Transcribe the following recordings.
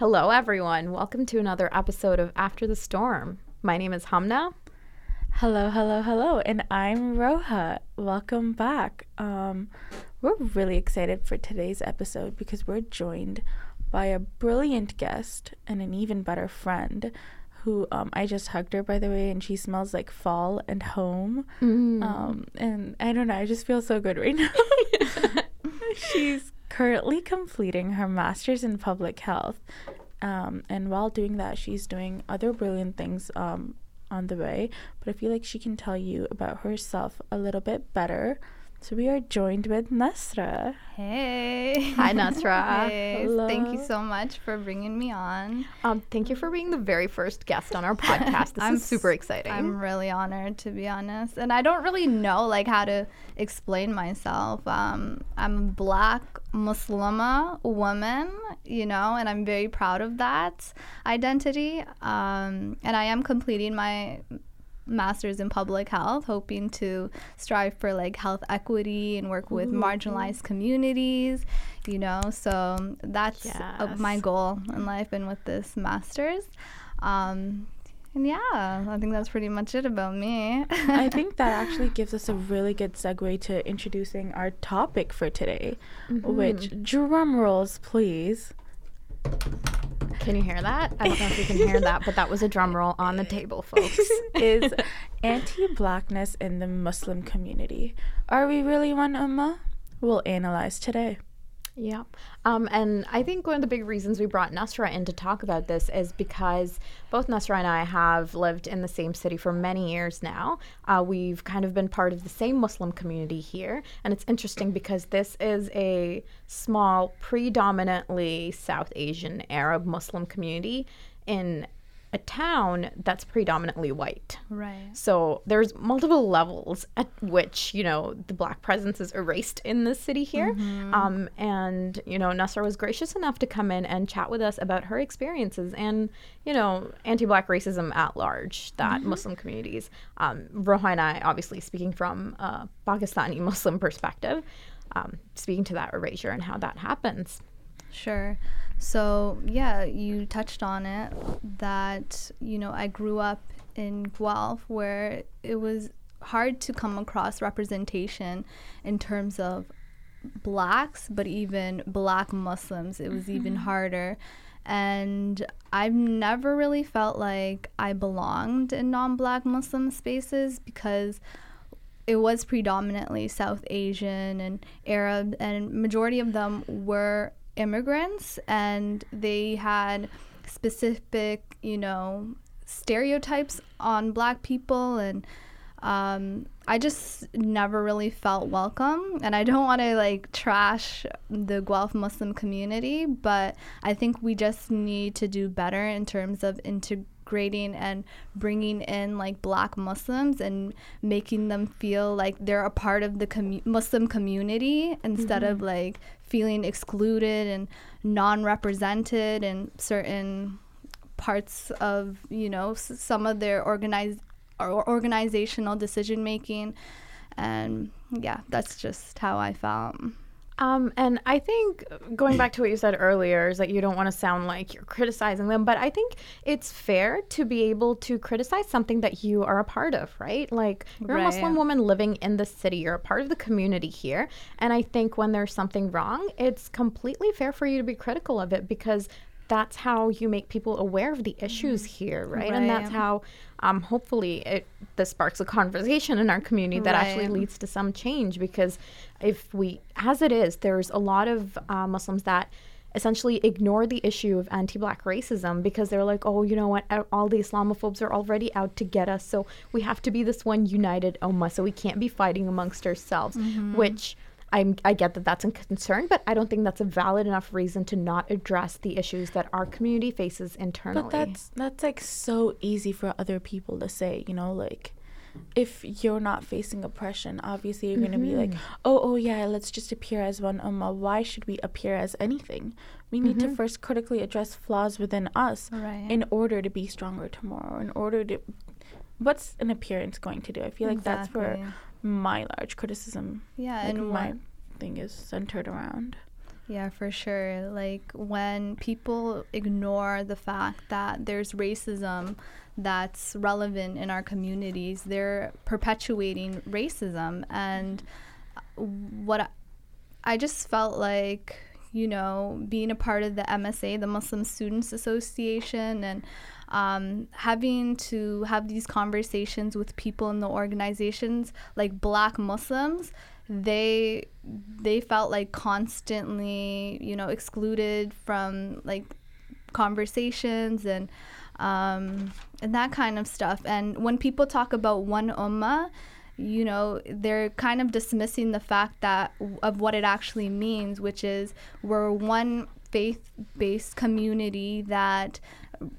Hello, everyone. Welcome to another episode of After the Storm. My name is Hamna. Hello, hello, hello, and I'm Roha. Welcome back. Um, we're really excited for today's episode because we're joined by a brilliant guest and an even better friend. Who um, I just hugged her by the way, and she smells like fall and home. Mm. Um, and I don't know, I just feel so good right now. She's currently completing her master's in public health. Um, and while doing that, she's doing other brilliant things um, on the way. But I feel like she can tell you about herself a little bit better. So we are joined with Nasra. Hey. Hi, Nasra. Hey. Hello. Thank you so much for bringing me on. Um, thank you for being the very first guest on our podcast. This I'm is super s- exciting. I'm really honored to be honest. And I don't really know like how to explain myself. Um, I'm a black Muslima woman, you know, and I'm very proud of that identity. Um, and I am completing my master's in public health hoping to strive for like health equity and work with marginalized communities you know? So that's uh, my goal in life and with this master's. Um, and yeah i think that's pretty much it about me. I think that actually gives us a really good segue to introducing our topic for today, which drum rolls, please. Can you hear that? I don't know if you can hear that, but that was a drum roll on the table, folks. is anti-blackness in the Muslim community. Are we really one ummah? We'll analyze today. Yeah. Um, and I think one of the big reasons we brought Nasra in to talk about this is because both Nasra and I have lived in the same city for many years now. Uh, we've kind of been part of the same Muslim community here. And it's interesting because this is a small, predominantly South Asian Arab Muslim community in a town that's predominantly white. right So there's multiple levels at which you know the black presence is erased in the city here, um, and you know Nasra was gracious enough to come in and chat with us about her experiences and you know anti-black racism at large that Muslim communities. Um, Roha and I, obviously speaking from a Pakistani Muslim perspective, um, speaking to that erasure and how that happens. Sure. So, yeah, you touched on it that, you know, I grew up in Guelph where it was hard to come across representation in terms of blacks, but even black Muslims. It was even mm-hmm. harder. And I've never really felt like I belonged in non black Muslim spaces because it was predominantly South Asian and Arab, and majority of them were immigrants, and they had specific, you know, stereotypes on Black people, and um, I just never really felt welcome. And I don't want to like trash the Guelph Muslim community, but I think we just need to do better in terms of integrating and bringing in like black Muslims and making them feel like they're a part of the Muslim community instead of like feeling excluded and non-represented in certain parts of you know s- some of their organized or organizational decision making and yeah that's just how I felt. Um, and I think going back to what you said earlier is that you don't want to sound like you're criticizing them, but I think it's fair to be able to criticize something that you are a part of, right? Like you're a Muslim Right. woman living in the city, you're a part of the community here, and I think when there's something wrong, it's completely fair for you to be critical of it because that's how you make people aware of the issues here, right? And that's how, um, hopefully, it this sparks a conversation in our community that actually leads to some change. Because if we, as it is, there's a lot of uh, Muslims that essentially ignore the issue of anti-black racism because they're like, oh, you know what? All the Islamophobes are already out to get us, so we have to be this one united ummah, so we can't be fighting amongst ourselves, which. I'm, I get that that's a concern, but I don't think that's a valid enough reason to not address the issues that our community faces internally. But that's that's like so easy for other people to say, you know, like if you're not facing oppression, obviously you're gonna be like, mm-hmm. oh, oh yeah, let's just appear as one ummah. Why should we appear as anything? We need to mm-hmm. first critically address flaws within us Right. in order to be stronger tomorrow. In order to, what's an appearance going to do? I feel like that's where Exactly. My large criticism, Yeah, like and my thing is centered around. Yeah, for sure. Like when people ignore the fact that there's racism that's relevant in our communities, they're perpetuating racism. And uh, what I, I just felt like, you know, being a part of the MSA, the Muslim Students Association, and um, having to have these conversations with people in the organizations, like black Muslims, they they felt like constantly you know excluded from like conversations and um, and that kind of stuff. And when people talk about one ummah you know they're kind of dismissing the fact that of what it actually means which is we're one faith-based community that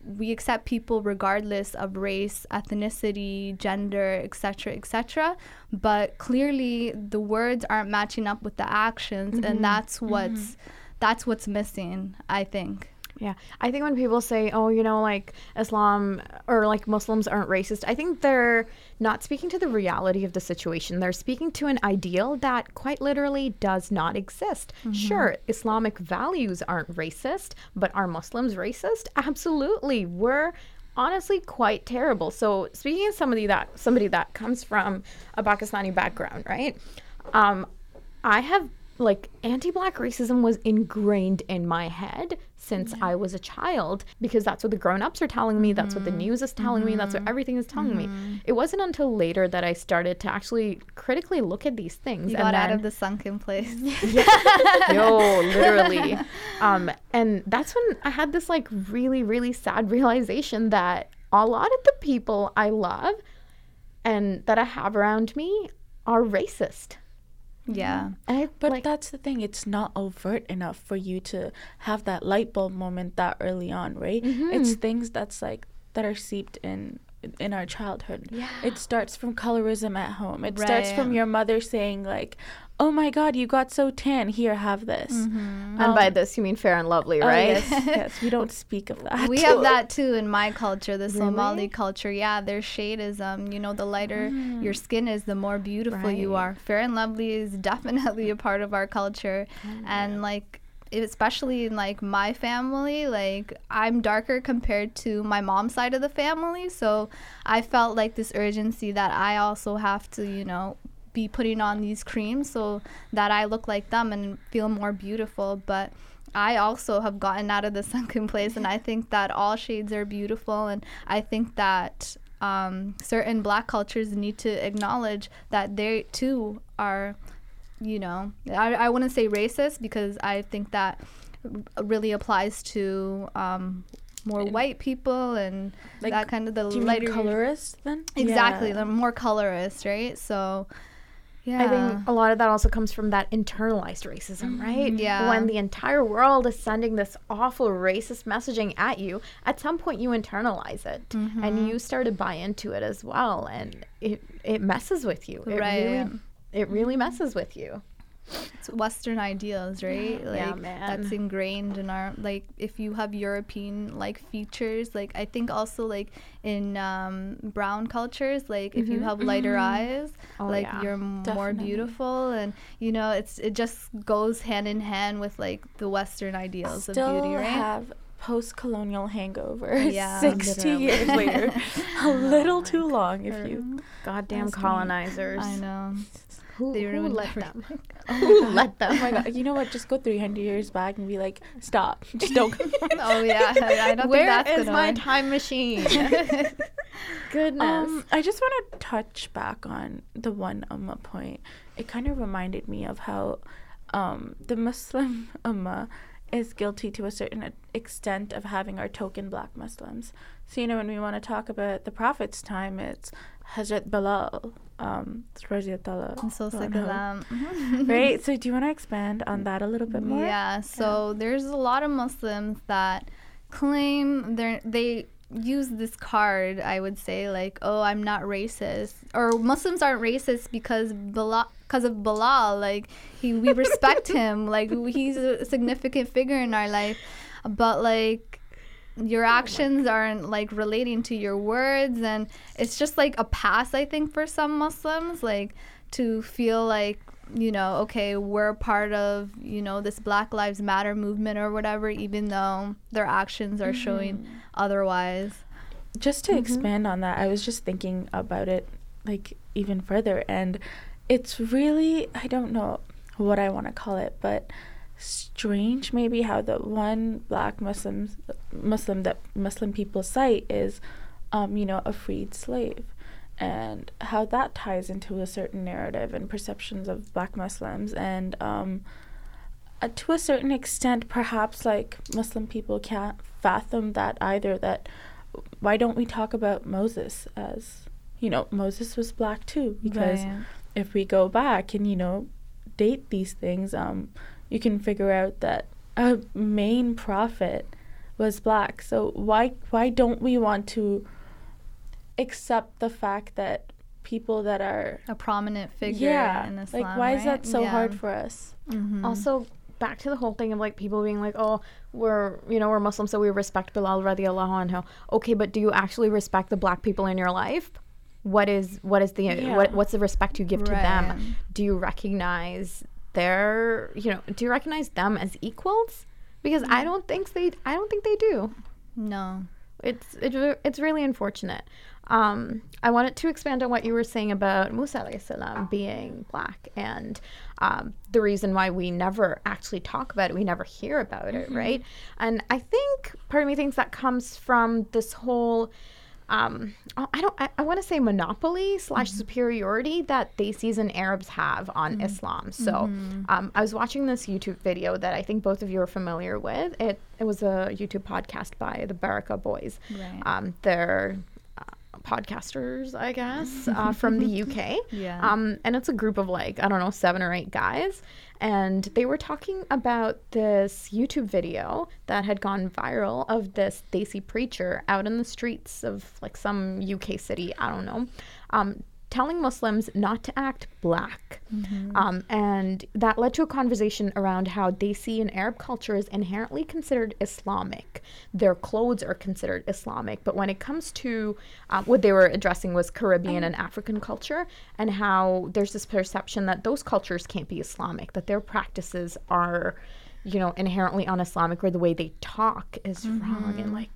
we accept people regardless of race, ethnicity, gender, etc., etc. But clearly, the words aren't matching up with the actions, mm-hmm. and that's what's mm-hmm. that's what's missing. I think. Yeah. I think when people say, oh, you know, like Islam or like Muslims aren't racist, I think they're not speaking to the reality of the situation. They're speaking to an ideal that quite literally does not exist. Mm-hmm. Sure, Islamic values aren't racist, but are Muslims racist? Absolutely. We're honestly quite terrible. So speaking of somebody that somebody that comes from a Pakistani background, right? Um, I have like anti-black racism was ingrained in my head since yeah. I was a child because that's what the grown-ups are telling me, that's mm-hmm. what the mm-hmm. news is telling mm-hmm. me, that's what mm-hmm. everything is telling mm-hmm. me. It wasn't until later that I started to actually critically look at these things. You got then, out of the sunken place. yeah, Yo, literally. Um, and that's when I had this like really, really sad realization that a lot of the people I love and that I have around me are racist. Yeah. I, but like, that's the thing. It's not overt enough for you to have that light bulb moment that early on, right? Mm-hmm. It's things that's like that are seeped in in our childhood. Yeah. It starts from colorism at home. It right. starts from your mother saying like, "Oh my God, you got so tan. Here, have this." Mm-hmm. Um, and by this, you mean Fair and Lovely, oh, right? yes, yes. We don't speak of that. We have that too in my culture, the really? Somali culture. Yeah, there's shadeism. You know, the lighter mm. your skin is, the more beautiful right. you are. Fair and Lovely is definitely a part of our culture, mm. and like especially in like my family like i'm darker compared to my mom's side of the family so i felt like this urgency that i also have to you know be putting on these creams so that i look like them and feel more beautiful. But I also have gotten out of the sunken place, and I think that all shades are beautiful, and I think that um, certain black cultures need to acknowledge that they too are you know, I, I wouldn't say racist because I think that really applies to um, more white people and like, that kind of the lighter colorist then? Exactly yeah. the more colorist right? So yeah. I think a lot of that also comes from that internalized racism, mm-hmm. right? Yeah. When the entire world is sending this awful racist messaging at you, at some point you internalize it mm-hmm. and you start to buy into it as well. And it, it messes with you. It right. really it really messes with you. It's Western ideals, right? Like yeah, man. that's ingrained in our like if you have European like features, like I think also like in um, brown cultures, like mm-hmm. if you mm-hmm. have lighter mm-hmm. eyes, oh, like yeah. you're Definitely. more beautiful, and you know it's it just goes hand in hand with like the Western ideals Still of beauty, right? Have post-colonial hangover yeah, 60 literally. years later a little oh too long if you goddamn colonizers i know who, they who let them? who let them? Oh my god! You know what? Just go 300 years back and be like, stop. Just don't. oh yeah, I don't Where think that's is my time machine? Goodness. Um, I just want to touch back on the one ummah point. It kind of reminded me of how um, the Muslim ummah is guilty to a certain extent of having our token black Muslims. So, you know, when we want to talk about the Prophet's time, it's Hazrat Bilal. Um, so sick of them. right? So, do you want to expand on that a little bit more? Yeah. So, yeah. there's a lot of Muslims that claim they they use this card, I would say, like, oh, I'm not racist. Or Muslims aren't racist because Bilal, because of Bilal. Like, he, we respect him. Like, he's a significant figure in our life. But, like, your oh actions aren't like relating to your words and it's just like a pass i think for some muslims like to feel like you know, okay, we're part of, you know, this Black Lives Matter movement or whatever, even though their actions are showing mm-hmm. otherwise. just to mm-hmm. expand on that, I was just thinking about it like even further and it's really I don't know what I want to call it, but strange maybe how the one black Muslims Muslim that Muslim people cite is um, you know, a freed slave. And how that ties into a certain narrative and perceptions of black Muslims and um, uh, to a certain extent, perhaps like Muslim people can't fathom that either. That why don't we talk about Moses as you know Moses was black too? Because Right. if we go back and you know date these things, um, you can figure out that a main prophet was black. So why why don't we want to accept the fact that people that are a prominent figure yeah in Islam. like why is that so Yeah. hard for us? Mhm. Also, back to the whole thing of like people being like, oh, we're you know we're Muslim, so we respect Bilal radiallahu anhu. Okay, but do you actually respect the black people in your life? What is what is the Yeah. what what's the respect you give to them? Do you recognize their you know do you recognize them as equals? Because I don't think they I don't think they do. no. It's it's it's really unfortunate. Um, I wanted to expand on what you were saying about Musa salam being black and um, the reason why we never actually talk about it, we never hear about it, right? And I think part of me thinks that comes from this whole. Um, I don't. I, I want to say monopoly slash superiority that Desis and Arabs have on Islam. So, um, I was watching this YouTube video that I think both of you are familiar with. It it was a YouTube podcast by the Baraka Boys. Right. Um, they're podcasters, I guess, uh, from the UK. Yeah. Um, and it's a group of like, I don't know, seven or eight guys. And they were talking about this YouTube video that had gone viral of this Desi preacher out in the streets of like some UK city, I don't know, um, telling Muslims not to act black. Um, and that led to a conversation around how Desi and Arab culture is inherently considered Islamic. Their clothes are considered Islamic. But when it comes to um, what they were addressing was Caribbean and African culture, and how there's this perception that those cultures can't be Islamic, that their practices are, you know, inherently un Islamic, or the way they talk is wrong. And like,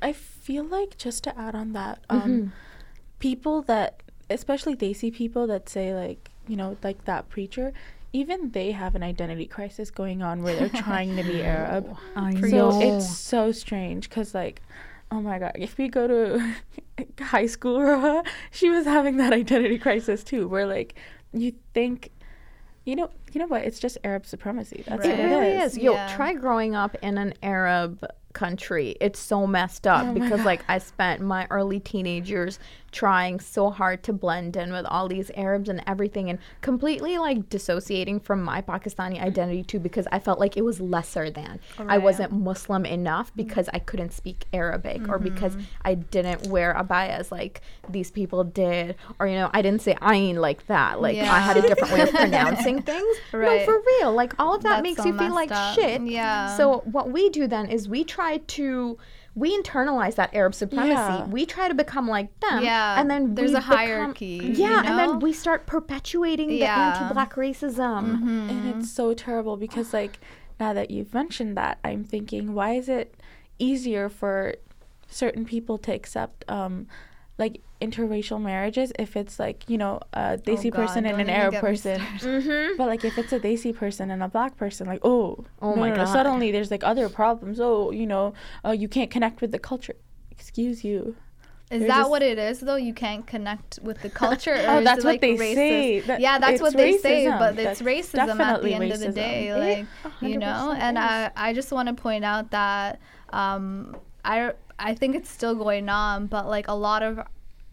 I feel like just to add on that, um, people that, especially they see people that say like, you know, like that preacher, even they have an identity crisis going on where they're trying to be Arab. I So it's so strange because like, oh my god, if we go to high school, Roha, she was having that identity crisis too, where like you think. You know, you know what? It's just Arab supremacy. That's It what Right. it really is. is. Yo, Yeah. try growing up in an Arab country. It's so messed up Oh because like I spent my early teenage years trying so hard to blend in with all these Arabs and everything and completely like dissociating from my Pakistani identity too because I felt like it was lesser than. I wasn't Muslim enough because I couldn't speak Arabic or mm-hmm. because I didn't wear abayas like these people did or you know I didn't say ayn like that. Like I had a different way of pronouncing things. No, Right. for real. Like all of that That's makes so you feel like up. shit. Yeah. So what we do then is we try to we internalize that Arab supremacy. Yeah. We try to become like them. Yeah, And then there's we a become- hierarchy, you Yeah, and then we start perpetuating the Yeah. anti-black racism. and it's so terrible because like now that you've mentioned that i'm thinking why is it easier for certain people to accept um like interracial marriages if it's like you know a desi Oh God, person and an arab person Mm-hmm. but like if it's a desi person and a black person like oh Oh no, my no, no, God. suddenly there's like other problems oh you know uh, you can't connect with the culture excuse you Is They're that just- what it is though? You can't connect with the culture. Or Oh, that's it, what they racist? say. That- yeah, that's what they say, racism. but it's racism at the definitely end of the day. It Like you know, 100% and. I I just want to point out that um I I think it's still going on, but like a lot of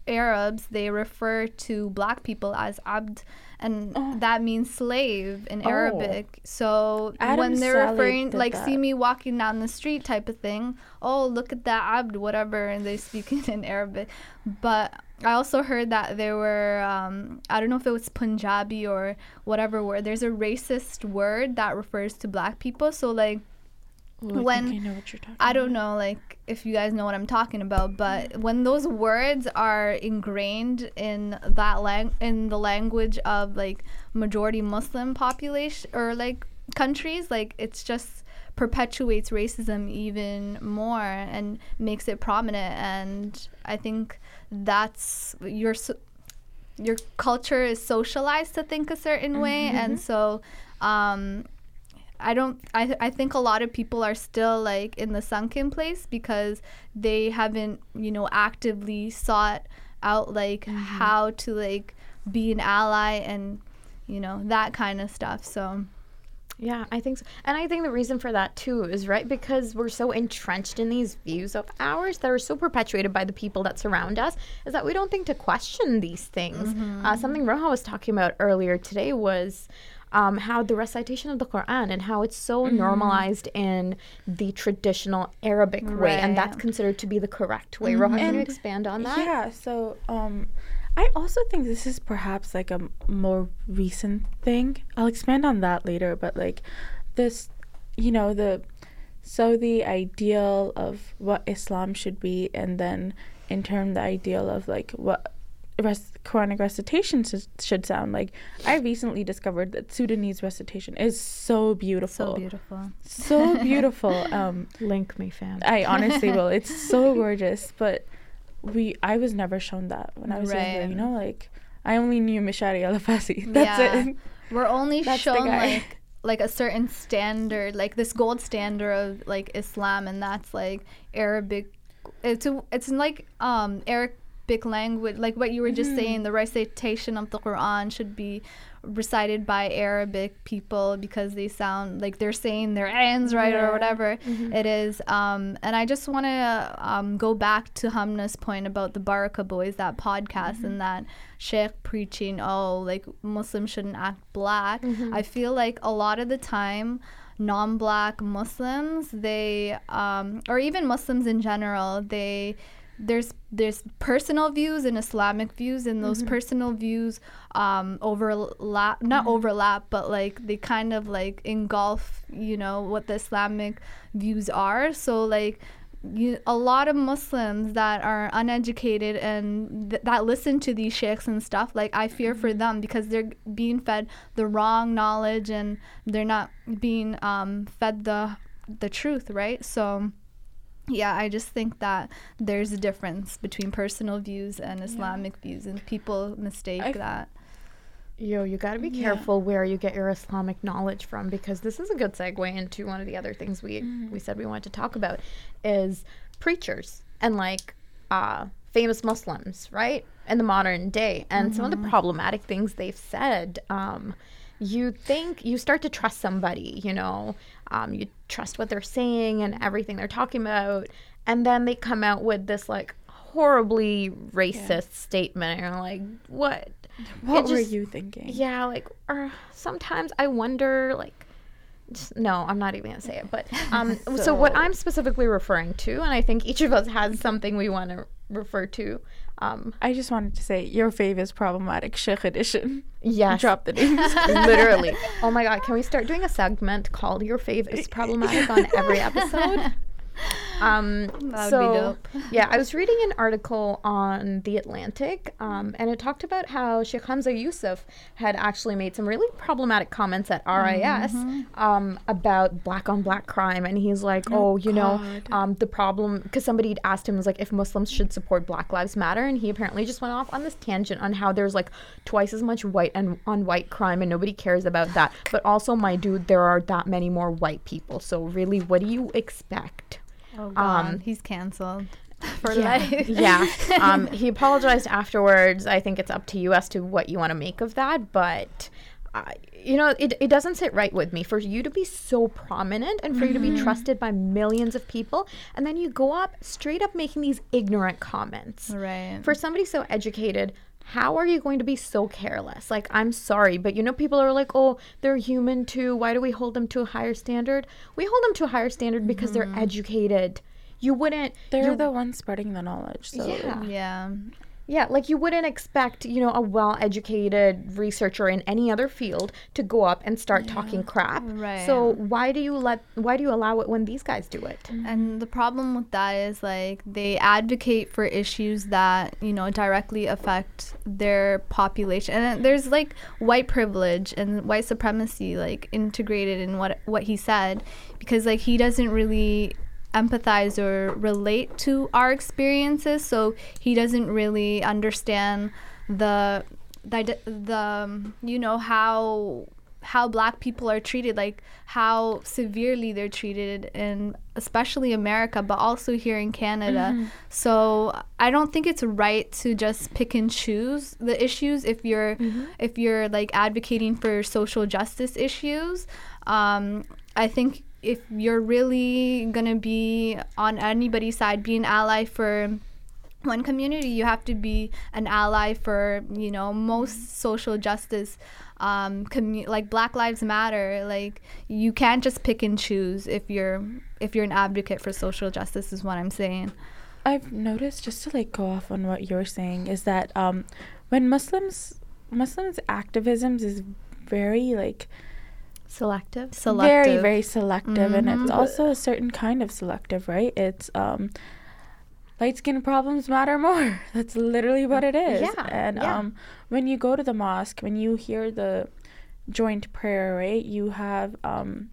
Arabs they refer to black people as abd and Oh. that means slave in Oh. Arabic. So Adam when they're Saleh referring like see me walking down the street type of thing, oh look at that abd whatever and they speak it in Arabic. But I also heard that there were um, I don't know if it was Punjabi or whatever word. There's a racist word that refers to black people. So like I When- I know what you're talking. I don't about. know like if you guys know what I'm talking about, but mm. when those words are ingrained in that lang- in the language of like majority Muslim population or like countries, like it's just perpetuates racism even more and makes it prominent and I think that's your so- your culture is socialized to think a certain way mm-hmm, and mm-hmm. so um I don't I I think a lot of people are still like in the sunken place because they haven't, you know, actively sought out like how to like be an ally and you know, that kind of stuff. So Yeah, I think so. And I think the reason for that too is right because we're so entrenched in these views of ours that are so perpetuated by the people that surround us is that we don't think to question these things. Uh, something Roha was talking about earlier today was um, how the recitation of the Quran and how it's so normalized in the traditional Arabic way, and that's considered to be the correct way. Roha, can you And- expand on that? Yeah, so um I also think this is perhaps like a m- more recent thing. I'll expand on that later, but like this you know, the so the ideal of what Islam should be and then in turn the ideal of like what res- Quranic recitation should, should sound like. I recently discovered that Sudanese recitation is so beautiful. so beautiful. So beautiful. Um Link me, fam. I honestly will. It's so gorgeous, but we I was never shown that when I was younger. You know, like I only knew Mishari Alafasi. That's Yeah. it. We're only That's shown like like a certain standard, like this gold standard of like Islam, and that's like Arabic. It's a, it's like um Arabic language, like what you were just saying. The recitation of the Quran should be recited by Arabic people because they sound like they're saying their ends right Yeah. or whatever it is. Um, and I just want to um, go back to Hamna's point about the Baraka Boys, that podcast, and that Sheikh preaching, oh, like Muslims shouldn't act black. I feel like a lot of the time, non-black Muslims, they, um, or even Muslims in general, they there's there's personal views and Islamic views, and those personal views um, overlap, not overlap, but like they kind of like engulf, you know, what the Islamic views are. So like. You, a lot of Muslims that are uneducated and th- that listen to these sheikhs and stuff, like I fear for them because they're being fed the wrong knowledge and they're not being um, fed the the truth, right? So, yeah, I just think that there's a difference between personal views and Islamic views, and people mistake I- that. Yo, you got to be Yeah. careful where you get your Islamic knowledge from because this is a good segue into one of the other things we we said we wanted to talk about is preachers and like uh, famous Muslims, right? In the modern day, and some of the problematic things they've said. Um, you think you start to trust somebody, you know, um, you trust what they're saying and everything they're talking about, and then they come out with this like horribly racist statement, and you're like, what? What were you thinking? Yeah, like or sometimes I wonder like just- no, I'm not even gonna say it. But um, so, what I'm specifically referring to, and I think each of us has something we want to refer to. Um, I just wanted to say your fave is problematic Sheikh edition. yes, Drop the names. literally. Oh my god, can we start doing a segment called "Your Fave is Problematic" on every episode? Um, That would so, be dope. yeah, I was reading an article on The Atlantic, um, and it talked about how Sheikh Hamza Yusuf had actually made some really problematic comments at RIS um, about black on black crime. And he's like, oh, you know, God. um, the problem, because somebody had asked him, was like, if Muslims should support Black Lives Matter. And he apparently just went off on this tangent on how there's like twice as much white and on white crime, and nobody cares about that. But also, my dude, there are that many more white people. So, really, what do you expect? Oh God, Um, he's canceled for yeah, life. yeah. Um, he apologized afterwards. I think it's up to you as to what you want to make of that, but. Uh, you know, it, it doesn't sit right with me for you to be so prominent and for you to be trusted by millions of people, and then you go up straight up making these ignorant comments. right. For somebody so educated, how are you going to be so careless? Like, I'm sorry, but you know, people are like, oh, they're human too. Why do we hold them to a higher standard? We hold them to a higher standard because they're mm-hmm. educated. You wouldn't. They're the ones spreading the knowledge. So Yeah. yeah. Yeah, like you wouldn't expect, you know, a well-educated researcher in any other field to go up and start talking crap. Right. So why do you let why do you allow it when these guys do it? And the problem with that is like they advocate for issues that, you know, directly affect their population. And there's like white privilege and white supremacy like integrated in what what he said because like he doesn't really empathize or relate to our experiences, so he doesn't really understand the the, the um, you know how how black people are treated like how severely they're treated in especially america but also here in canada. So i don't think it's right to just pick and choose the issues if you're if you're like advocating for social justice issues. Um, i think if you're really gonna be on anybody's side be an ally for one community you have to be an ally for you know most social justice um commu- like black lives matter. Like you can't just pick and choose if you're if you're an advocate for social justice is what i'm saying. I've noticed just to like go off on what you're saying is that um, when Muslims Muslims activism is very like Selective. selective very very selective and it's Mhm. also a certain kind of selective right it's um light skin problems matter more that's literally what it is Yeah, and yeah. um when you go to the mosque when you hear the joint prayer right you have um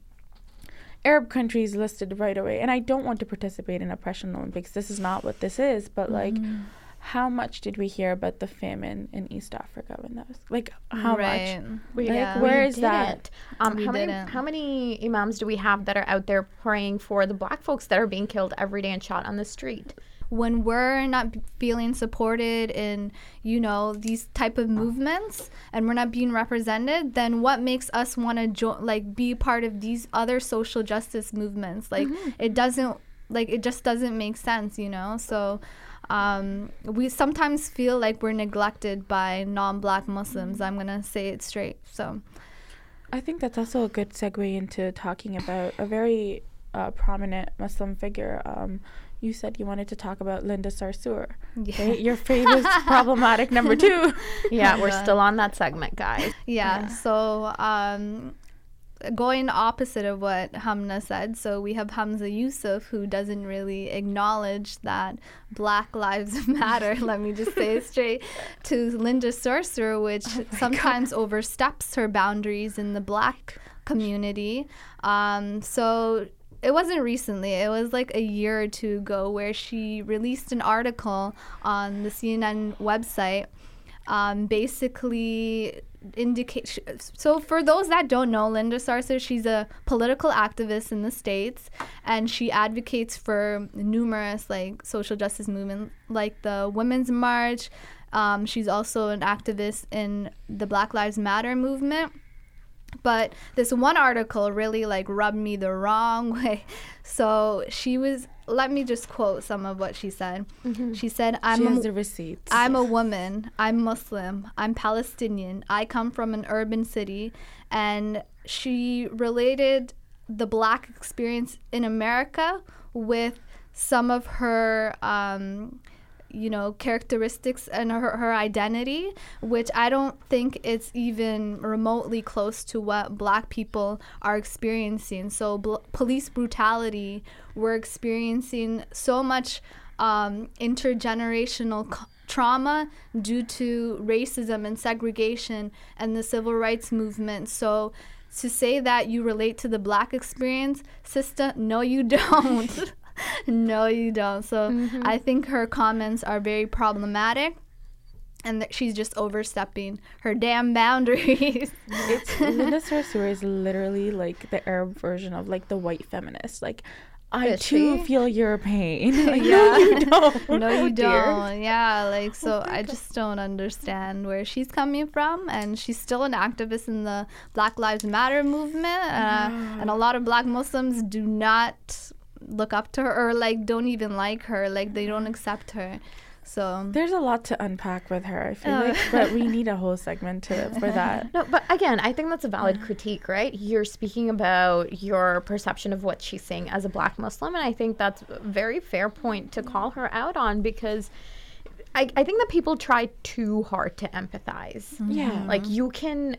arab countries listed right away and i don't want to participate in oppression olympics this is not what this is but like Mm-hmm. How much did we hear about the famine in east africa when that was like how much right. We, Like, Yeah. where we is that? didn't. Um, We how many didn't. how many imams do we have that are out there praying for the black folks that are being killed every day and shot on the street? when we're not b- feeling supported in you know these type of movements and we're not being represented then what makes us want to jo- like be part of these other social justice movements like it doesn't like it just doesn't make sense you know so um, we sometimes feel like we're neglected by non-black muslims i'm gonna say it straight so I think that's also a good segue into talking about a very uh, prominent Muslim figure. Um, you said you wanted to talk about Linda Sarsour, yeah right? Your favorite problematic number two. Yeah, we're still on that segment, guys. Yeah. So, um, going opposite of what Hamna said, so we have Hamza Yusuf, who doesn't really acknowledge that Black Lives Matter. let me just say it straight. To Linda Sarsour, which sometimes oversteps her boundaries in the Black community. Um, so. It wasn't recently. It was like a year or two ago where she released an article on the CNN website um, basically indicate so for those that don't know linda sarsour she's a political activist in the states and she advocates for numerous like social justice movement like the women's march. Um, she's also an activist in the black lives matter movement but this one article really like rubbed me the wrong way so she was let me just quote some of what she said she said i'm she a- has the receipts. I'm a woman. I'm Muslim. I'm Palestinian. I come from an urban city. And she related the black experience in America with some of her, um, you know, characteristics and her, her identity, which I don't think it's even remotely close to what black people are experiencing. So, bl- police brutality, we're experiencing so much um, intergenerational c- trauma due to racism and segregation and the civil rights movement. So to say that you relate to the black experience, sister, no, you don't. no, you don't. So I think her comments are very problematic. And that she's just overstepping her damn boundaries. it's Linda Sarsour is literally like the Arab version of like the white feminist. Like, I too she? feel your pain. Like, Yeah. No, you don't. no, Oh, you dear. don't. Yeah, like so I just don't understand where she's coming from, and she's still an activist in the Black Lives Matter movement, uh, and a lot of Black Muslims do not look up to her or like don't even like her, like they don't accept her. So There's a lot to unpack with her. I feel Oh. like, uh. but we need a whole segment to for that. No, but again, I think that's a valid critique, right? You're speaking about your perception of what she's saying as a black Muslim, and I think that's a very fair point to mm-hmm. call her out on because I, I think that people try too hard to empathize. Yeah. Like you can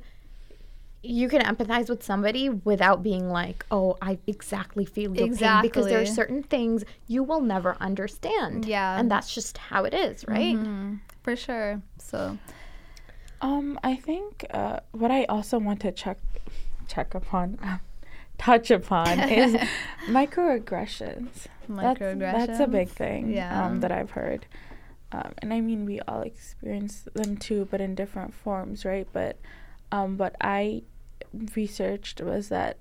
you can empathize with somebody without being like, "Oh, I exactly feel your pain," because there are certain things you will never understand. Yeah. and that's just how it is, right? For sure. So, Um, I think uh, what I also want to check check upon, touch upon is microaggressions. That's, that's a big thing Yeah. um, that I've heard. Um, and I mean, we all experience them too, but in different forms, right? But um, what I researched was that,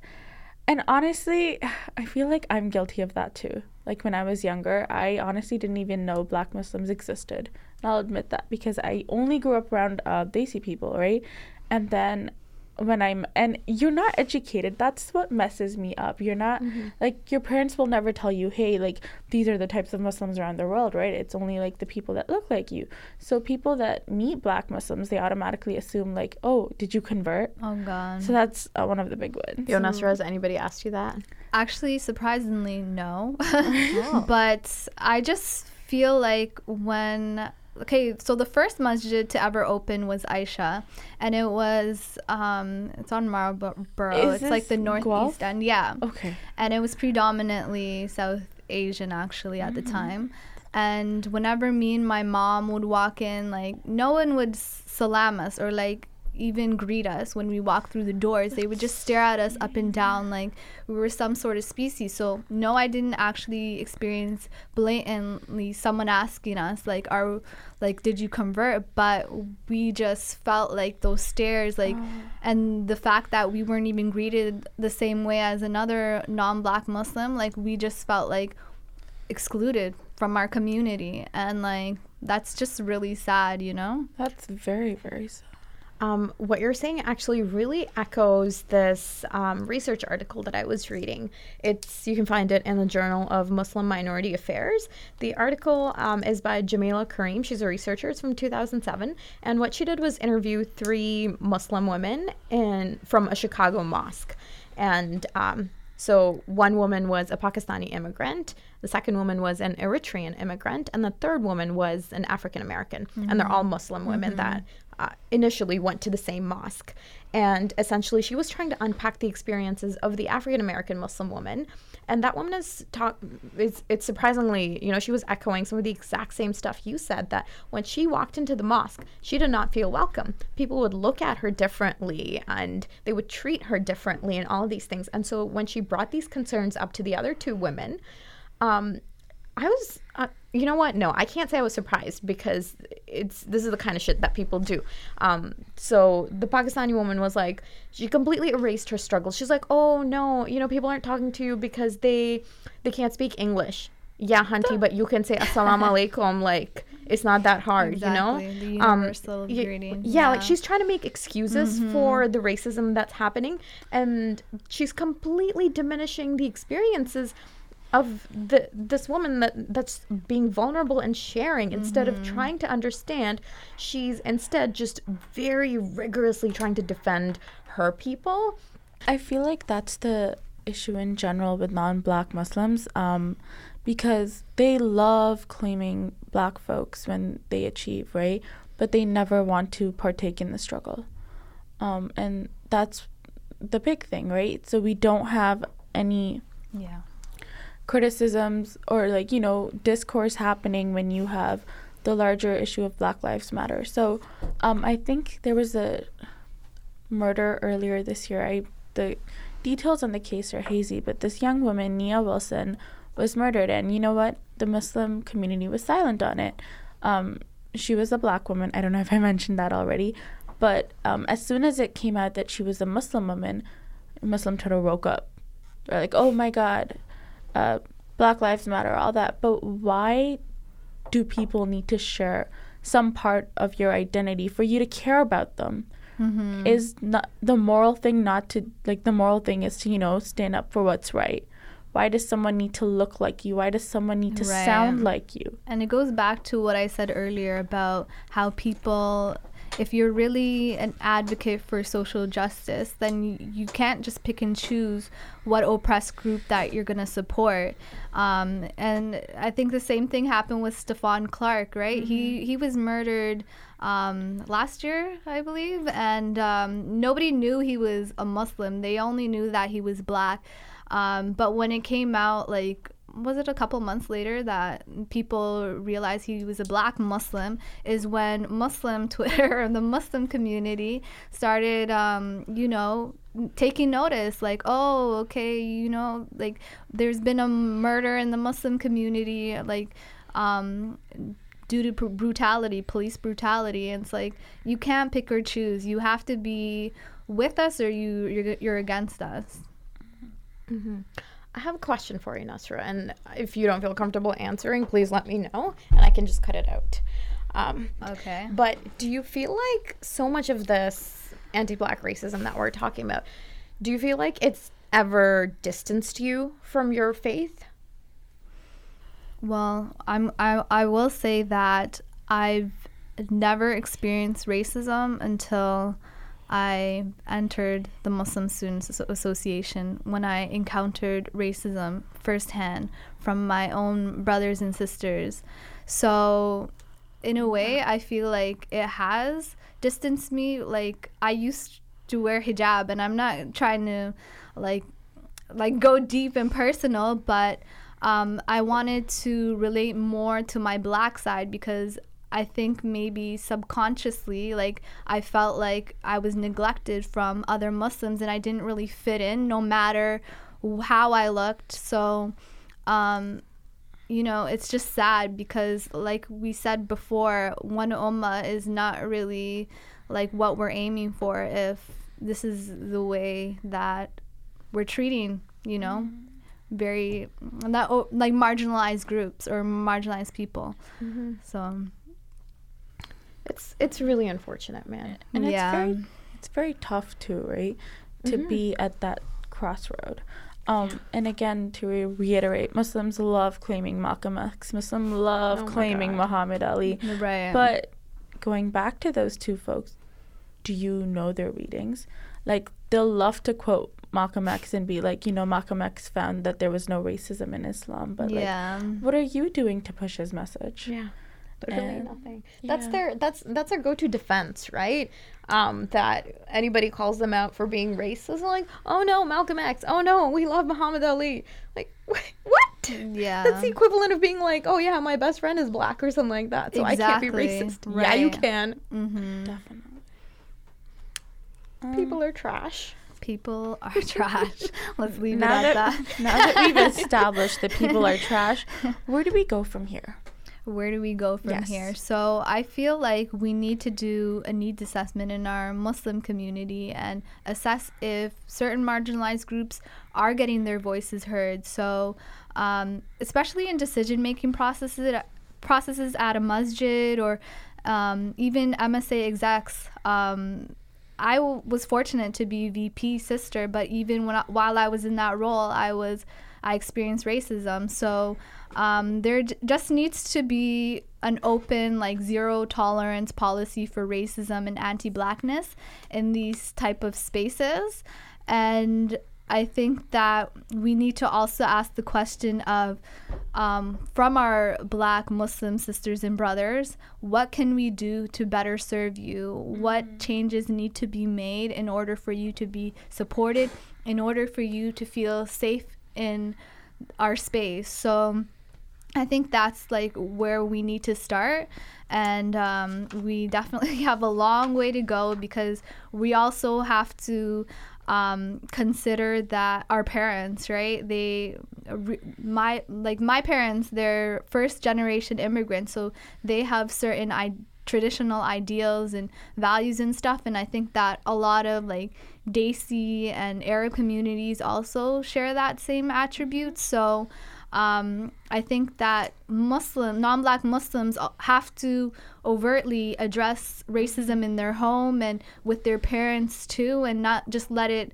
and honestly, I feel like I'm guilty of that too. Like when I was younger, I honestly didn't even know black Muslims existed. And I'll admit that because I only grew up around uh, Desi people, right? And then when I'm, and you're not educated, that's what messes me up. You're not, like, your parents will never tell you, hey, like, these are the types of Muslims around the world, right? It's only like the people that look like you. So people that meet black Muslims, they automatically assume, like, oh, did you convert? oh god. So that's uh, one of the big ones. Yo, Nasra, has anybody asked you that? Actually, surprisingly, no. Oh. but I just feel like when okay, so the first masjid to ever open was Aisha, and it was um, it's on Marlborough. Is it's like the northeast Guelph? end, yeah, Okay. and it was predominantly South Asian actually at the time. And whenever me and my mom would walk in, like no one would salam us or like even greet us when we walk through the doors. They would just stare at us up and down like we were some sort of species. So no, I didn't actually experience blatantly someone asking us like, "Are like did you convert?" But we just felt like those stares, like, oh. and the fact that we weren't even greeted the same way as another non-black Muslim, like we just felt like excluded from our community, and like that's just really sad, you know. That's very, very sad. Um, what you're saying actually really echoes this um, research article that I was reading. It's you can find it in the Journal of Muslim Minority Affairs. The article um, is by Jamillah Karim. She's a researcher. It's from 2007, and what she did was interview three Muslim women in from a Chicago mosque, and um, so one woman was a Pakistani immigrant, the second woman was an Eritrean immigrant, and the third woman was an African American. And they're all Muslim women that uh, initially went to the same mosque. And essentially, she was trying to unpack the experiences of the African American Muslim woman. And that woman is talk. It's, it's surprisingly, you know, she was echoing some of the exact same stuff you said. That when she walked into the mosque, she did not feel welcome. People would look at her differently, and they would treat her differently, and all of these things. And so when she brought these concerns up to the other two women, um, I was, uh, you know what? No, I can't say I was surprised because it's this is the kind of shit that people do. Um, so the Pakistani woman was like, she completely erased her struggles. She's like, oh no, you know, people aren't talking to you because they they can't speak English. Yeah, hunty, but you can say assalamu alaikum. Like it's not that hard, you know. The Um, universal y- greeting, Yeah, like she's trying to make excuses for the racism that's happening, and she's completely diminishing the experiences of the this woman that that's being vulnerable and sharing instead of trying to understand she's instead just very rigorously trying to defend her people I feel like that's the issue in general with non-black Muslims, um, because they love claiming black folks when they achieve, right? But they never want to partake in the struggle, um, and that's the big thing, right? So we don't have any Yeah. Criticisms or like you know discourse happening when you have the larger issue of black lives matter. So um, i think there was a murder earlier this year. I the details on the case are hazy but this young woman nia wilson was murdered. And you know what? The muslim community was silent on it. Um, she was a black woman. I don't know if i mentioned that already. But um, as soon as it came out that she was a muslim woman muslim twitter woke up. They're like oh my god uh, Black Lives Matter, all that. But why do people need to share some part of your identity for you to care about them? Mm-hmm. Is not the moral thing not to like the moral thing is to you know stand up for what's right. Why does someone need to look like you? Why does someone need to Right. sound like you? And it goes back to what I said earlier about how people if you're really an advocate for social justice, then you, you can't just pick and choose what oppressed group that you're gonna support. Um, and I think the same thing happened with Stephon Clark, right? He he was murdered um, last year, I believe, and um, nobody knew he was a Muslim. They only knew that he was black. Um, but when it came out, like was it a couple months later that people realized he was a black Muslim is when Muslim Twitter and the Muslim community started, um, you know, taking notice like, oh, okay, you know, like there's been a murder in the Muslim community, like, um, due to pr- brutality, police brutality. And it's like, you can't pick or choose. You have to be with us or you, you're, you're against us. Mm-hmm. I have a question for you, Nasra, and if you don't feel comfortable answering, please let me know, and I can just cut it out. Um, okay. But do you feel like so much of this anti-black racism that we're talking about, do you feel like it's ever distanced you from your faith? Well, I'm I I will say that I've never experienced racism until I entered the Muslim Students Association when I encountered racism firsthand from my own brothers and sisters. So, in a way, I feel like it has distanced me. Like, I used to wear hijab, and I'm not trying to, like, like go deep and personal, but um, I wanted to relate more to my black side because I think maybe subconsciously, like I felt like I was neglected from other Muslims and I didn't really fit in no matter how I looked. So, um, you know, it's just sad because, like we said before, one ummah is not really like what we're aiming for if this is the way that we're treating, you know. Mm-hmm very that like marginalized groups or marginalized people. Mm-hmm. So it's it's really unfortunate, man. And yeah. it's very it's very tough too, right? To mm-hmm. be at that crossroad. Um, and again, to re- reiterate, Muslims love claiming Malcolm X. Muslims love oh claiming Muhammad Ali. Right. But going back to those two folks, do you know their readings? Like they'll love to quote Malcolm X and be like, you know, Malcolm X found that there was no racism in Islam, but yeah. like, what are you doing to push his message? Yeah literally and, nothing. Yeah. That's their that's that's their go-to defense, right? Um, that anybody calls them out for being racist, like, oh no, Malcolm X, oh no, we love Muhammad Ali. Like, what? Yeah, that's the equivalent of being like, oh yeah, my best friend is black or something like that, so exactly. I can't be racist. Right. Yeah, you can. Mm-hmm. Definitely. People um, are trash people are trash. Let's leave now it at that, that. now that we've established that people are trash, where do we go from here? Where do we go from yes. here? So I feel like we need to do a needs assessment in our Muslim community and assess if certain marginalized groups are getting their voices heard. So um, especially in decision making processes processes at a masjid or um, even MSA execs. Um, I w- was fortunate to be VP sister, but even when I, while I was in that role, I was I experienced racism. So um, there j- just needs to be an open, like zero tolerance policy for racism and anti-blackness in these type of spaces. And I think that we need to also ask the question of, um, from our Black Muslim sisters and brothers, what can we do to better serve you? What mm-hmm. changes need to be made in order for you to be supported, in order for you to feel safe in our space? So I think that's like where we need to start. And um, we definitely have a long way to go because we also have to um, consider that our parents, right? They, my, like my parents, they're first generation immigrants. So they have certain I- traditional ideals and values and stuff. And I think that a lot of like Desi and Arab communities also share that same attribute. So, um, I think that Muslim, non-black Muslims have to overtly address racism in their home and with their parents too, and not just let it,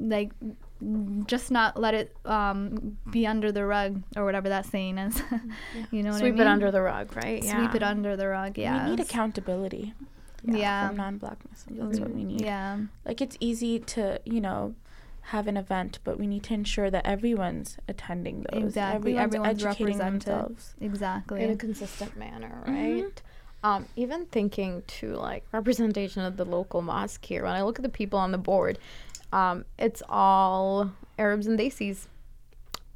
like, just not let it um, be under the rug or whatever that saying is. you know, sweep I mean? Sweep it under the rug, right? Sweep yeah. it under the rug. Yeah, we need accountability. Yeah. from non-black Muslims. That's what we need. Yeah. Like it's easy to you know have an event, but we need to ensure that everyone's attending those. Exactly. Everyone's, Everyone's educating themselves. Exactly. in a consistent manner, Mhm. right? Um, even thinking to like representation of the local mosque here, when I look at the people on the board, um, it's all Arabs and Desis.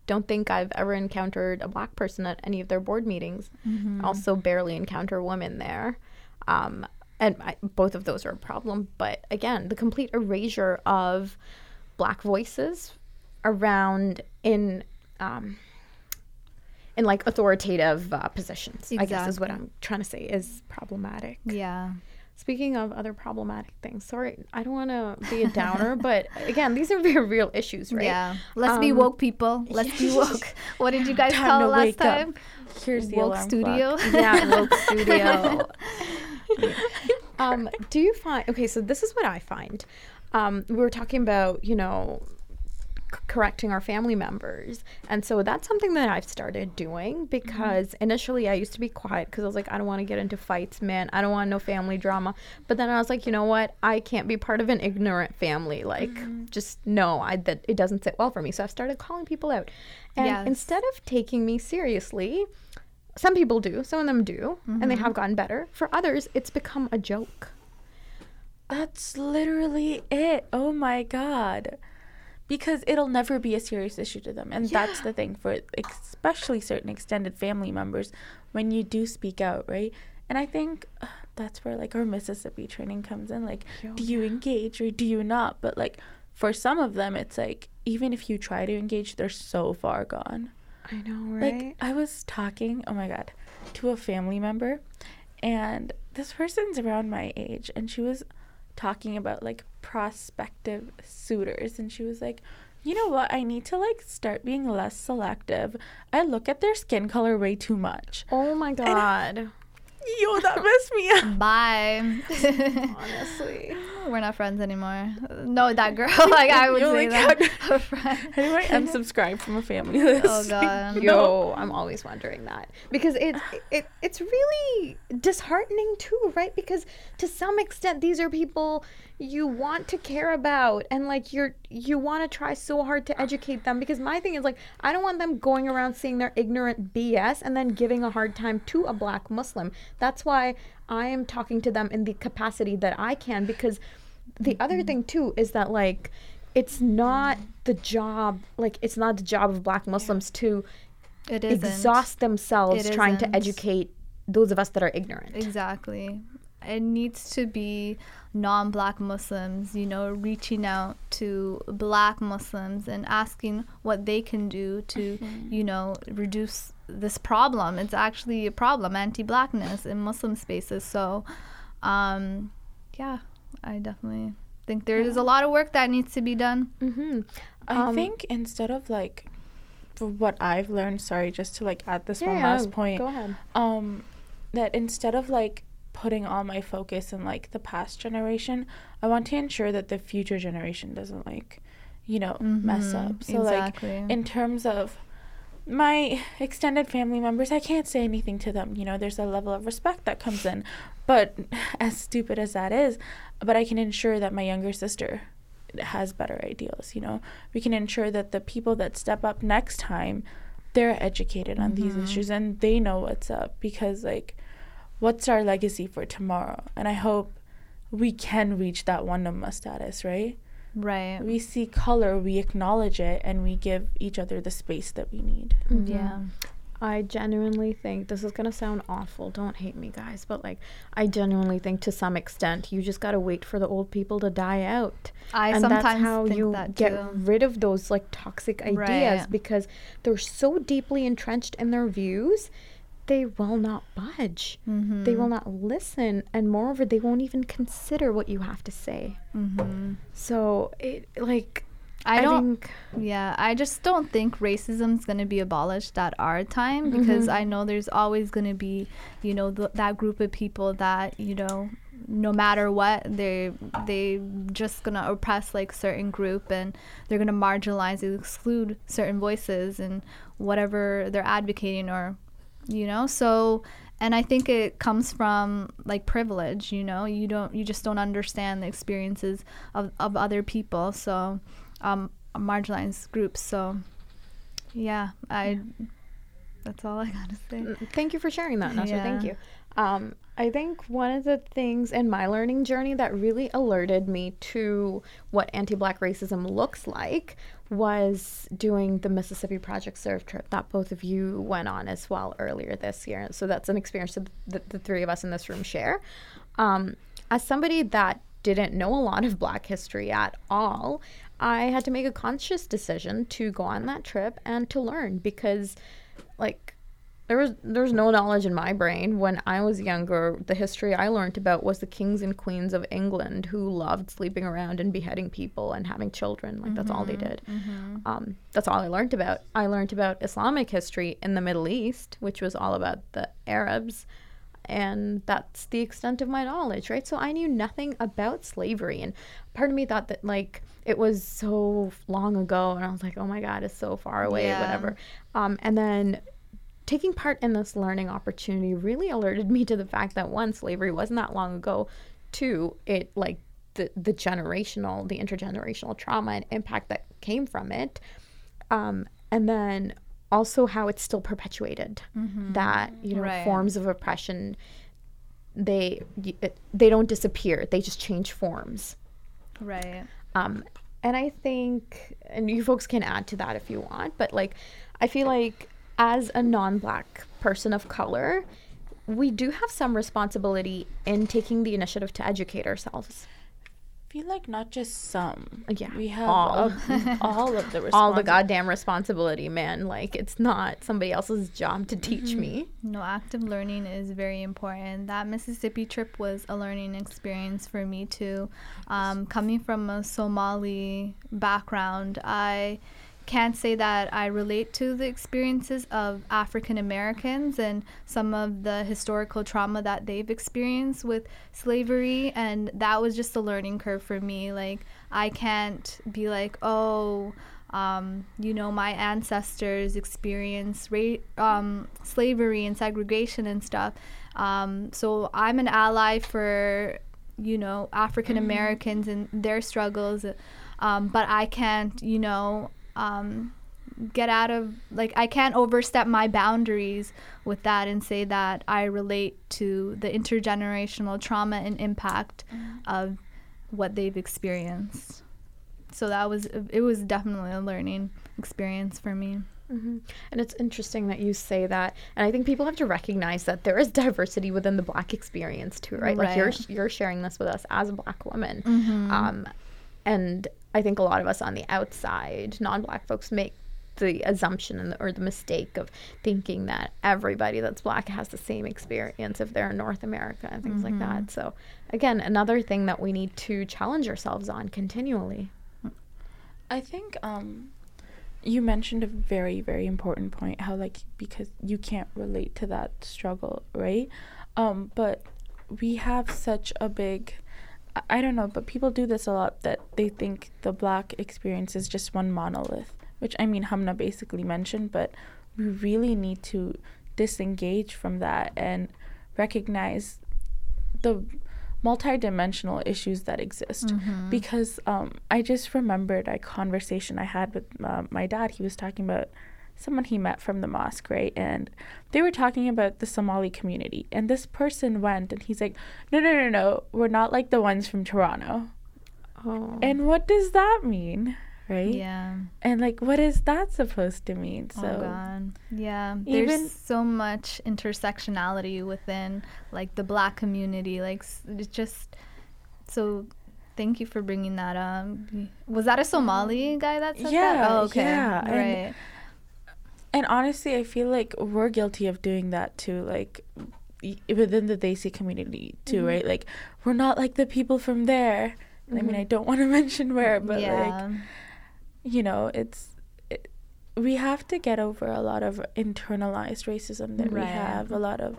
Don't think I've ever encountered a black person at any of their board meetings. Mm-hmm. Also, barely encounter women there. Um, and I, both of those are a problem. But again, the complete erasure of black voices around in um, in like authoritative uh, positions. I guess is what I'm trying to say is problematic. yeah. Speaking of other problematic things, sorry, I don't want to be a downer, but again, these are very real issues, right? Yeah. Let's be Um, woke, people. Let's be woke. What did you guys Time call last wake up. time? Here's the woke studio. clock. yeah, woke studio. um, do you find okay? So this is what I find. Um, we were talking about you know c- correcting our family members, and so that's something that I've started doing because mm-hmm. initially I used to be quiet because I was like, I don't want to get into fights, man. I don't want no family drama. But then I was like, you know what? I can't be part of an ignorant family. Like, mm-hmm. just no, I that it doesn't sit well for me. So I've started calling people out, and Yes. instead of taking me seriously some people do some of them do and they mm-hmm. have gotten better for others it's become a joke That's literally it. Oh my god. Because it'll never be a serious issue to them. And that's the thing for especially certain extended family members when you do speak out, right? And I think uh, that's where like our Mississippi training comes in. Like, do you engage or do you not? But like for some of them, it's like even if you try to engage, they're so far gone. i know Like I was talking, oh my god, to a family member and this person's around my age and she was talking about like prospective suitors and she was like, "You know what? I need to like start being less selective. I look at their skin color way too much." oh my god Yo, that messed me up. Bye. honestly We're not friends anymore. No, that girl. Like I would Oh say my that. A friend. How do I unsubscribe from a family oh, list? Oh god. yo i'm always wondering that because it, it it's really disheartening too right because to some extent these are people you want to care about and like you're you want to try so hard to educate them because my thing is like i don't want them going around saying their ignorant bs and then giving a hard time to a black muslim that's why i am talking to them in the capacity that i can because the other thing too is that like it's not the job like it's not the job of black muslims to It exhaust themselves It trying isn't. to educate those of us that are ignorant Exactly. It needs to be non black Muslims, you know, reaching out to black Muslims and asking what they can do to, you know, reduce this problem. It's actually a problem, anti blackness in Muslim spaces. So, um, yeah, I definitely think there is a lot of work that needs to be done. mm-hmm. I think instead of like what I've learned, sorry, just to like add this yeah, one yeah, last point. go ahead um that instead of like putting all my focus in like the past generation i want to ensure that the future generation doesn't like you know mess Mhm, up. So exactly. like in terms of my extended family members i can't say anything to them. You know there's a level of respect that comes in. But as stupid as that is but i can ensure that my younger sister has better ideals you know? We can ensure that the people that step up next time they're educated on these issues and they know what's up because like what's our legacy for tomorrow and i hope we can reach that one ummah status right Right. we see color we acknowledge it and we give each other the space that we need mm-hmm. Yeah. I genuinely think this is gonna sound awful. Don't hate me, guys, but like I genuinely think to some extent you just gotta wait for the old people to die out, I and sometimes that's how think you that get too. rid of those like toxic ideas Right. because they're so deeply entrenched in their views, they will not budge. Mm-hmm. They will not listen, and moreover, they won't even consider what you have to say. Mm-hmm. So it like I don't. think Yeah, I just don't think racism's going to be abolished at our time because I know there's always going to be, you know, th- that group of people that, you know, no matter what, they they just going to oppress like certain group and they're going to marginalize and exclude certain voices and whatever they're advocating or you know? So and i think it comes from like privilege you know? You don't you just don't understand the experiences of, of other people. So um marginalized groups. So yeah i that's all i gotta say. Mm, Thank you for sharing that, Nasra. Thank you. Um, I think one of the things in my learning journey that really alerted me to what anti black racism looks like was doing the Mississippi Project Serve trip that both of you went on as well earlier this year. So that's an experience that the, the three of us in this room share. Um, as somebody that didn't know a lot of black history at all, I had to make a conscious decision to go on that trip and to learn because, like, there was there was no knowledge in my brain when I was younger. The history I learned about was the kings and queens of England who loved sleeping around and beheading people and having children. Like that's all they did. Um, that's all I learned about. I learned about Islamic history in the Middle East, which was all about the Arabs, and that's the extent of my knowledge, right? So I knew nothing about slavery, and part of me thought that like it was so long ago, and I was like, oh my god, it's so far away, Yeah. whatever. Um, and then taking part in this learning opportunity really alerted me to the fact that one slavery wasn't that long ago. Two it like the the generational the intergenerational trauma and impact that came from it. Um and then also how it's still perpetuated that you know Right. forms of oppression they they don't disappear they just change forms. Right. Um, and I think, and you folks can add to that if you want, but like, I feel like as a non black person of color, we do have some responsibility in taking the initiative to educate ourselves. I feel like not just some. Yeah, we have all. all, all of the All the goddamn responsibility, man. Like, it's not somebody else's job to teach me. No, active learning is very important. That Mississippi trip was a learning experience for me too. Um, coming from a Somali background, I can't say that I relate to the experiences of African Americans and some of the historical trauma that they've experienced with slavery. And that was just a learning curve for me. Like, I can't be like, oh, um, you know, my ancestors experienced ra- um, slavery and segregation and stuff. Um, so I'm an ally for, you know, African Americans and their struggles. Um, but I can't, you know, um, get out of, like, I can't overstep my boundaries with that and say that I relate to the intergenerational trauma and impact of what they've experienced. So that was it was definitely a learning experience for me. Hmm And it's interesting that you say that, and I think people have to recognize that there is diversity within the Black experience too, right? Like you're you're sharing this with us as a Black woman, um, and I think a lot of us on the outside, non-Black folks, make the assumption and the, or the mistake of thinking that everybody that's Black has the same experience if they're in North America and things like that. So again, another thing that we need to challenge ourselves on continually. I think um, you mentioned a very very important point. How like because you can't relate to that struggle, right? Um, but we have such a big. I- don't know, but people do this a lot that they think the black experience is just one monolith, which I mean Hamna basically mentioned, but we really need to disengage from that and recognize the multidimensional issues that exist because um, I just remembered a conversation I had with uh, my dad. He was talking about someone he met from the mosque, right? And they were talking about the Somali community. And this person went and he's like, no, no, no, no, we're not like the ones from Toronto. Oh. And what does that mean? Right? yeah And like, what is that supposed to mean? Oh, so, oh god yeah Even- there's so much intersectionality within like the black community like it's just so thank you for bringing that up was that a somali guy that said that Yeah, oh okay yeah, right And honestly, I feel like we're guilty of doing that too, like y- within the Desi community too, Mm-hmm. right? Like we're not like the people from there. I mean, I don't want to mention where, but like you know, it's it, we have to get over a lot of internalized racism that we have, a lot of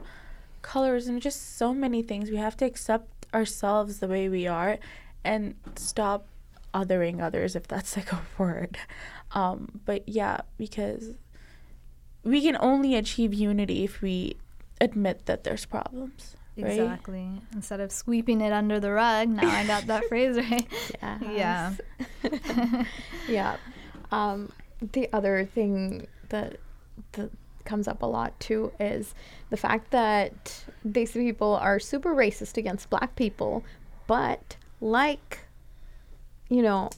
colorism, just so many things. We have to accept ourselves the way we are and stop othering others if that's like a word. Um but yeah, because we can only achieve unity if we admit that there's problems. Right? Exactly. Instead of sweeping it under the rug, now I got that phrase right. Yeah. yeah. Um, the other thing that that comes up a lot too is the fact that these people are super racist against black people, but like you know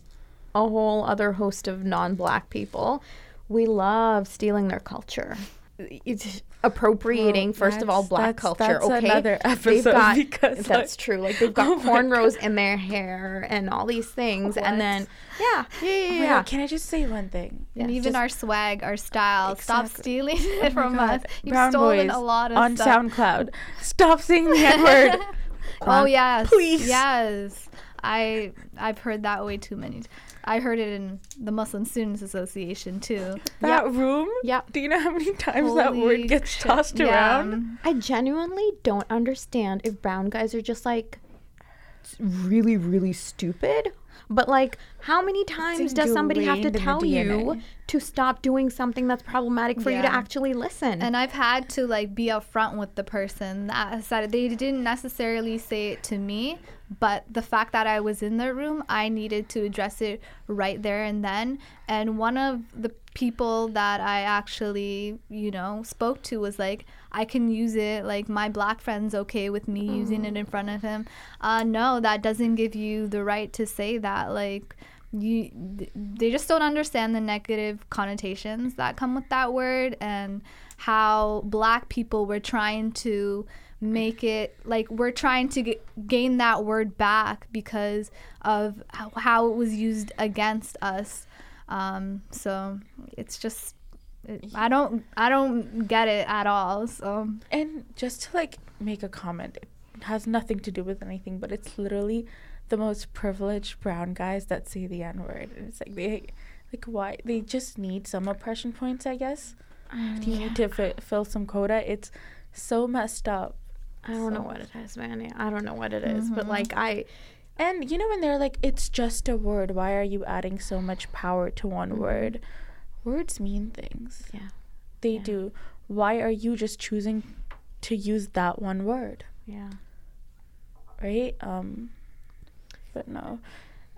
a whole other host of non-black people, we love stealing their culture. It's appropriating Well, first of all black that's- culture. that's okay, another they've episode got because, that's like- true. Like they've got Oh cornrows in their hair and all these things, and then yeah, yeah, yeah, Oh yeah. Can I just say one thing? and Yes. even Just- our swag, our style. Stop stealing Oh it my from God. us. You've Brown stolen a lot of stuff. on stuff. SoundCloud. Stop saying the N word. Oh yes, please. yes. I I've heard that way too many. t- I heard it in the Muslim Students Association too. that room. Yeah. Do you know how many times that word gets shit. tossed Yeah. around? I genuinely don't understand if brown guys are just like really, really stupid. But like, how many times does somebody have to ingrained in the tell you to stop doing something that's problematic for you to actually listen? And I've had to like be upfront with the person that said it. They didn't necessarily say it to me, but the fact that I was in their room, I needed to address it right there and then. And one of the people that I actually, you know, spoke to was like, I can use it. Like my black friend's okay with me using it in front of him. Uh, no, that doesn't give you the right to say that. Like you th- they just don't understand the negative connotations that come with that word and how black people were trying to make it like we're trying to g- gain that word back because of how, how it was used against us um, so it's just i don't i don't get it at all so And just to like make a comment, it has nothing to do with anything, but it's literally the most privileged brown guys that say the N word. And it's like they, like why they just need some oppression points, I guess. Do you need to fi- fill some quota? It's so messed up. I don't know what it is, man. I don't know what it is, but Mhm. like I, And you know when they're like, it's just a word. Why are you adding so much power to one Mhm. word? Words mean things. yeah, They Yeah. do. Why are you just choosing to use that one word? yeah. right? Um, but no,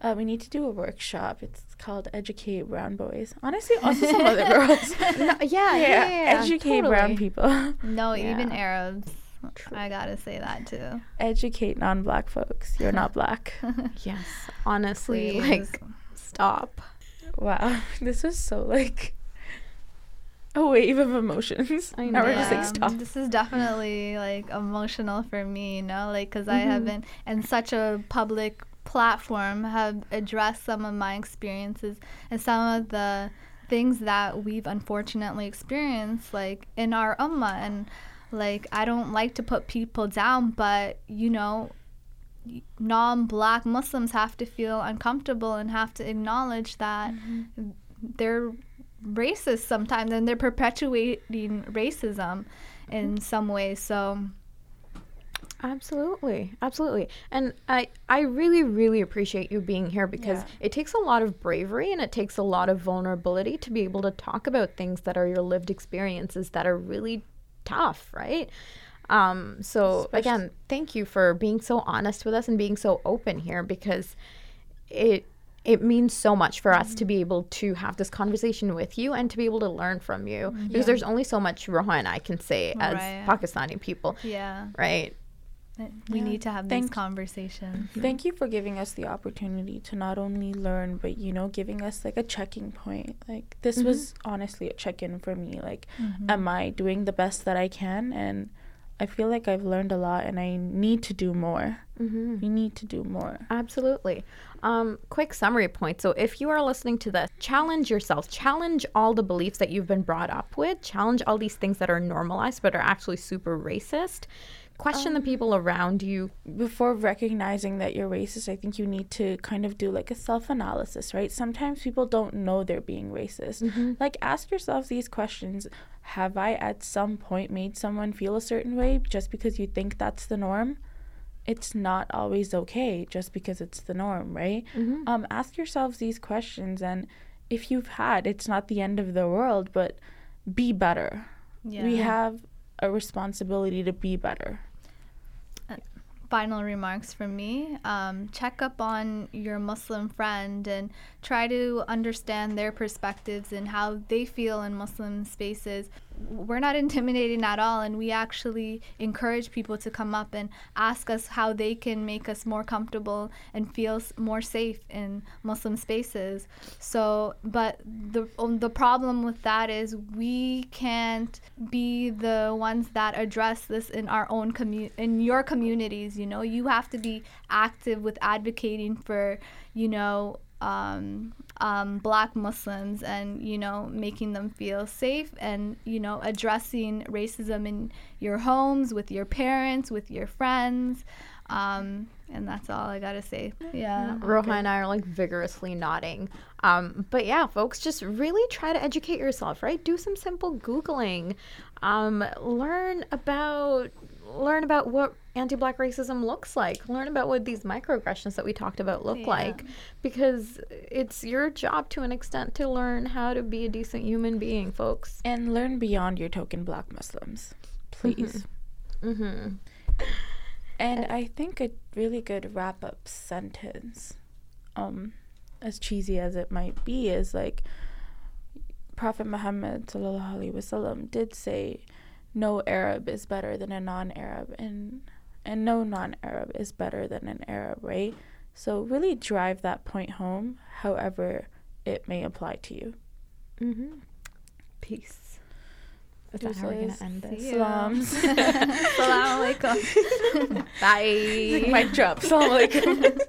uh, we need to do a workshop. It's called Educate Brown Boys. Honestly, also some other girls. No, yeah, yeah, yeah, yeah, Educate brown people. no even arabs True. i gotta say that too Educate non-black folks. You're not black. Yes, honestly, Please. like stop. Wow, this was so like a wave of emotions. I Now we're just like stop. This is definitely like emotional for me, you know, like because I Mhm. haven't in such a public platform have addressed some of my experiences and some of the things that we've unfortunately experienced, like in our ummah, and like I don't like to put people down, but you know. Non-black Muslims have to feel uncomfortable and have to acknowledge that mm-hmm. they're racist sometimes and they're perpetuating racism in mm-hmm. some ways so Absolutely, absolutely, and I I really really appreciate you being here because Yeah. it takes a lot of bravery and it takes a lot of vulnerability to be able to talk about things that are your lived experiences that are really tough, right? Um, so Especially- again, thank you for being so honest with us and being so open here because it it means so much for us to be able to have this conversation with you and to be able to learn from you because there's only so much Rohan and I can say as Right. Pakistani people, yeah right? we Yeah. need to have these Thank- conversations Thank you for giving us the opportunity to not only learn, but you know, giving us like a checking point. Like this was honestly a check-in for me. Like, Mhm. am I doing the best that I can? And I feel like I've learned a lot, and I need to do more. Mm-hmm. We need to do more. Absolutely. Um, quick summary point. So, if you are listening to this, challenge yourself. Challenge all the beliefs that you've been brought up with. Challenge all these things that are normalized but are actually super racist. Question the people around you. Before recognizing that you're racist, I think you need to kind of do like a self-analysis, right? Sometimes people don't know they're being racist. Like, ask yourself these questions: Have I at some point made someone feel a certain way just because you think that's the norm? it's not always okay just because it's the norm, right? Um, ask yourselves these questions, and if you've had, it's not the end of the world, but be better. Yeah. We have a responsibility to be better. Final remarks from me. Um, check up on your Muslim friend and try to understand their perspectives and how they feel in Muslim spaces. We're not intimidating at all, and we actually encourage people to come up and ask us how they can make us more comfortable and feel more safe in Muslim spaces. So, but the um, the problem with that is we can't be the ones that address this in our own commu- in your communities. You know, you have to be active with advocating for, you know, um, um, black Muslims and you know making them feel safe and you know addressing racism in your homes with your parents with your friends um, and that's all I gotta say yeah Roha and I are like vigorously nodding. Um, but yeah, folks, just really try to educate yourself, right? Do some simple Googling. Um, learn about learn about what anti-black racism looks like. Learn about what these microaggressions that we talked about look Yeah. like. Because it's your job to an extent to learn how to be a decent human being, folks. And learn beyond your token black Muslims, please. Mm-hmm. And I think a really good wrap up sentence, um, as cheesy as it might be, is like Prophet Muhammad sallallahu alaihi wasallam did say, "No Arab is better than a non-Arab, and and no non-Arab is better than an Arab." Right. So really drive that point home, however it may apply to you. Mm-hmm. Peace. Is that how we're gonna end this? Salams. Assalamu alaikum Bye. Mic drop. Assalamu alaikum.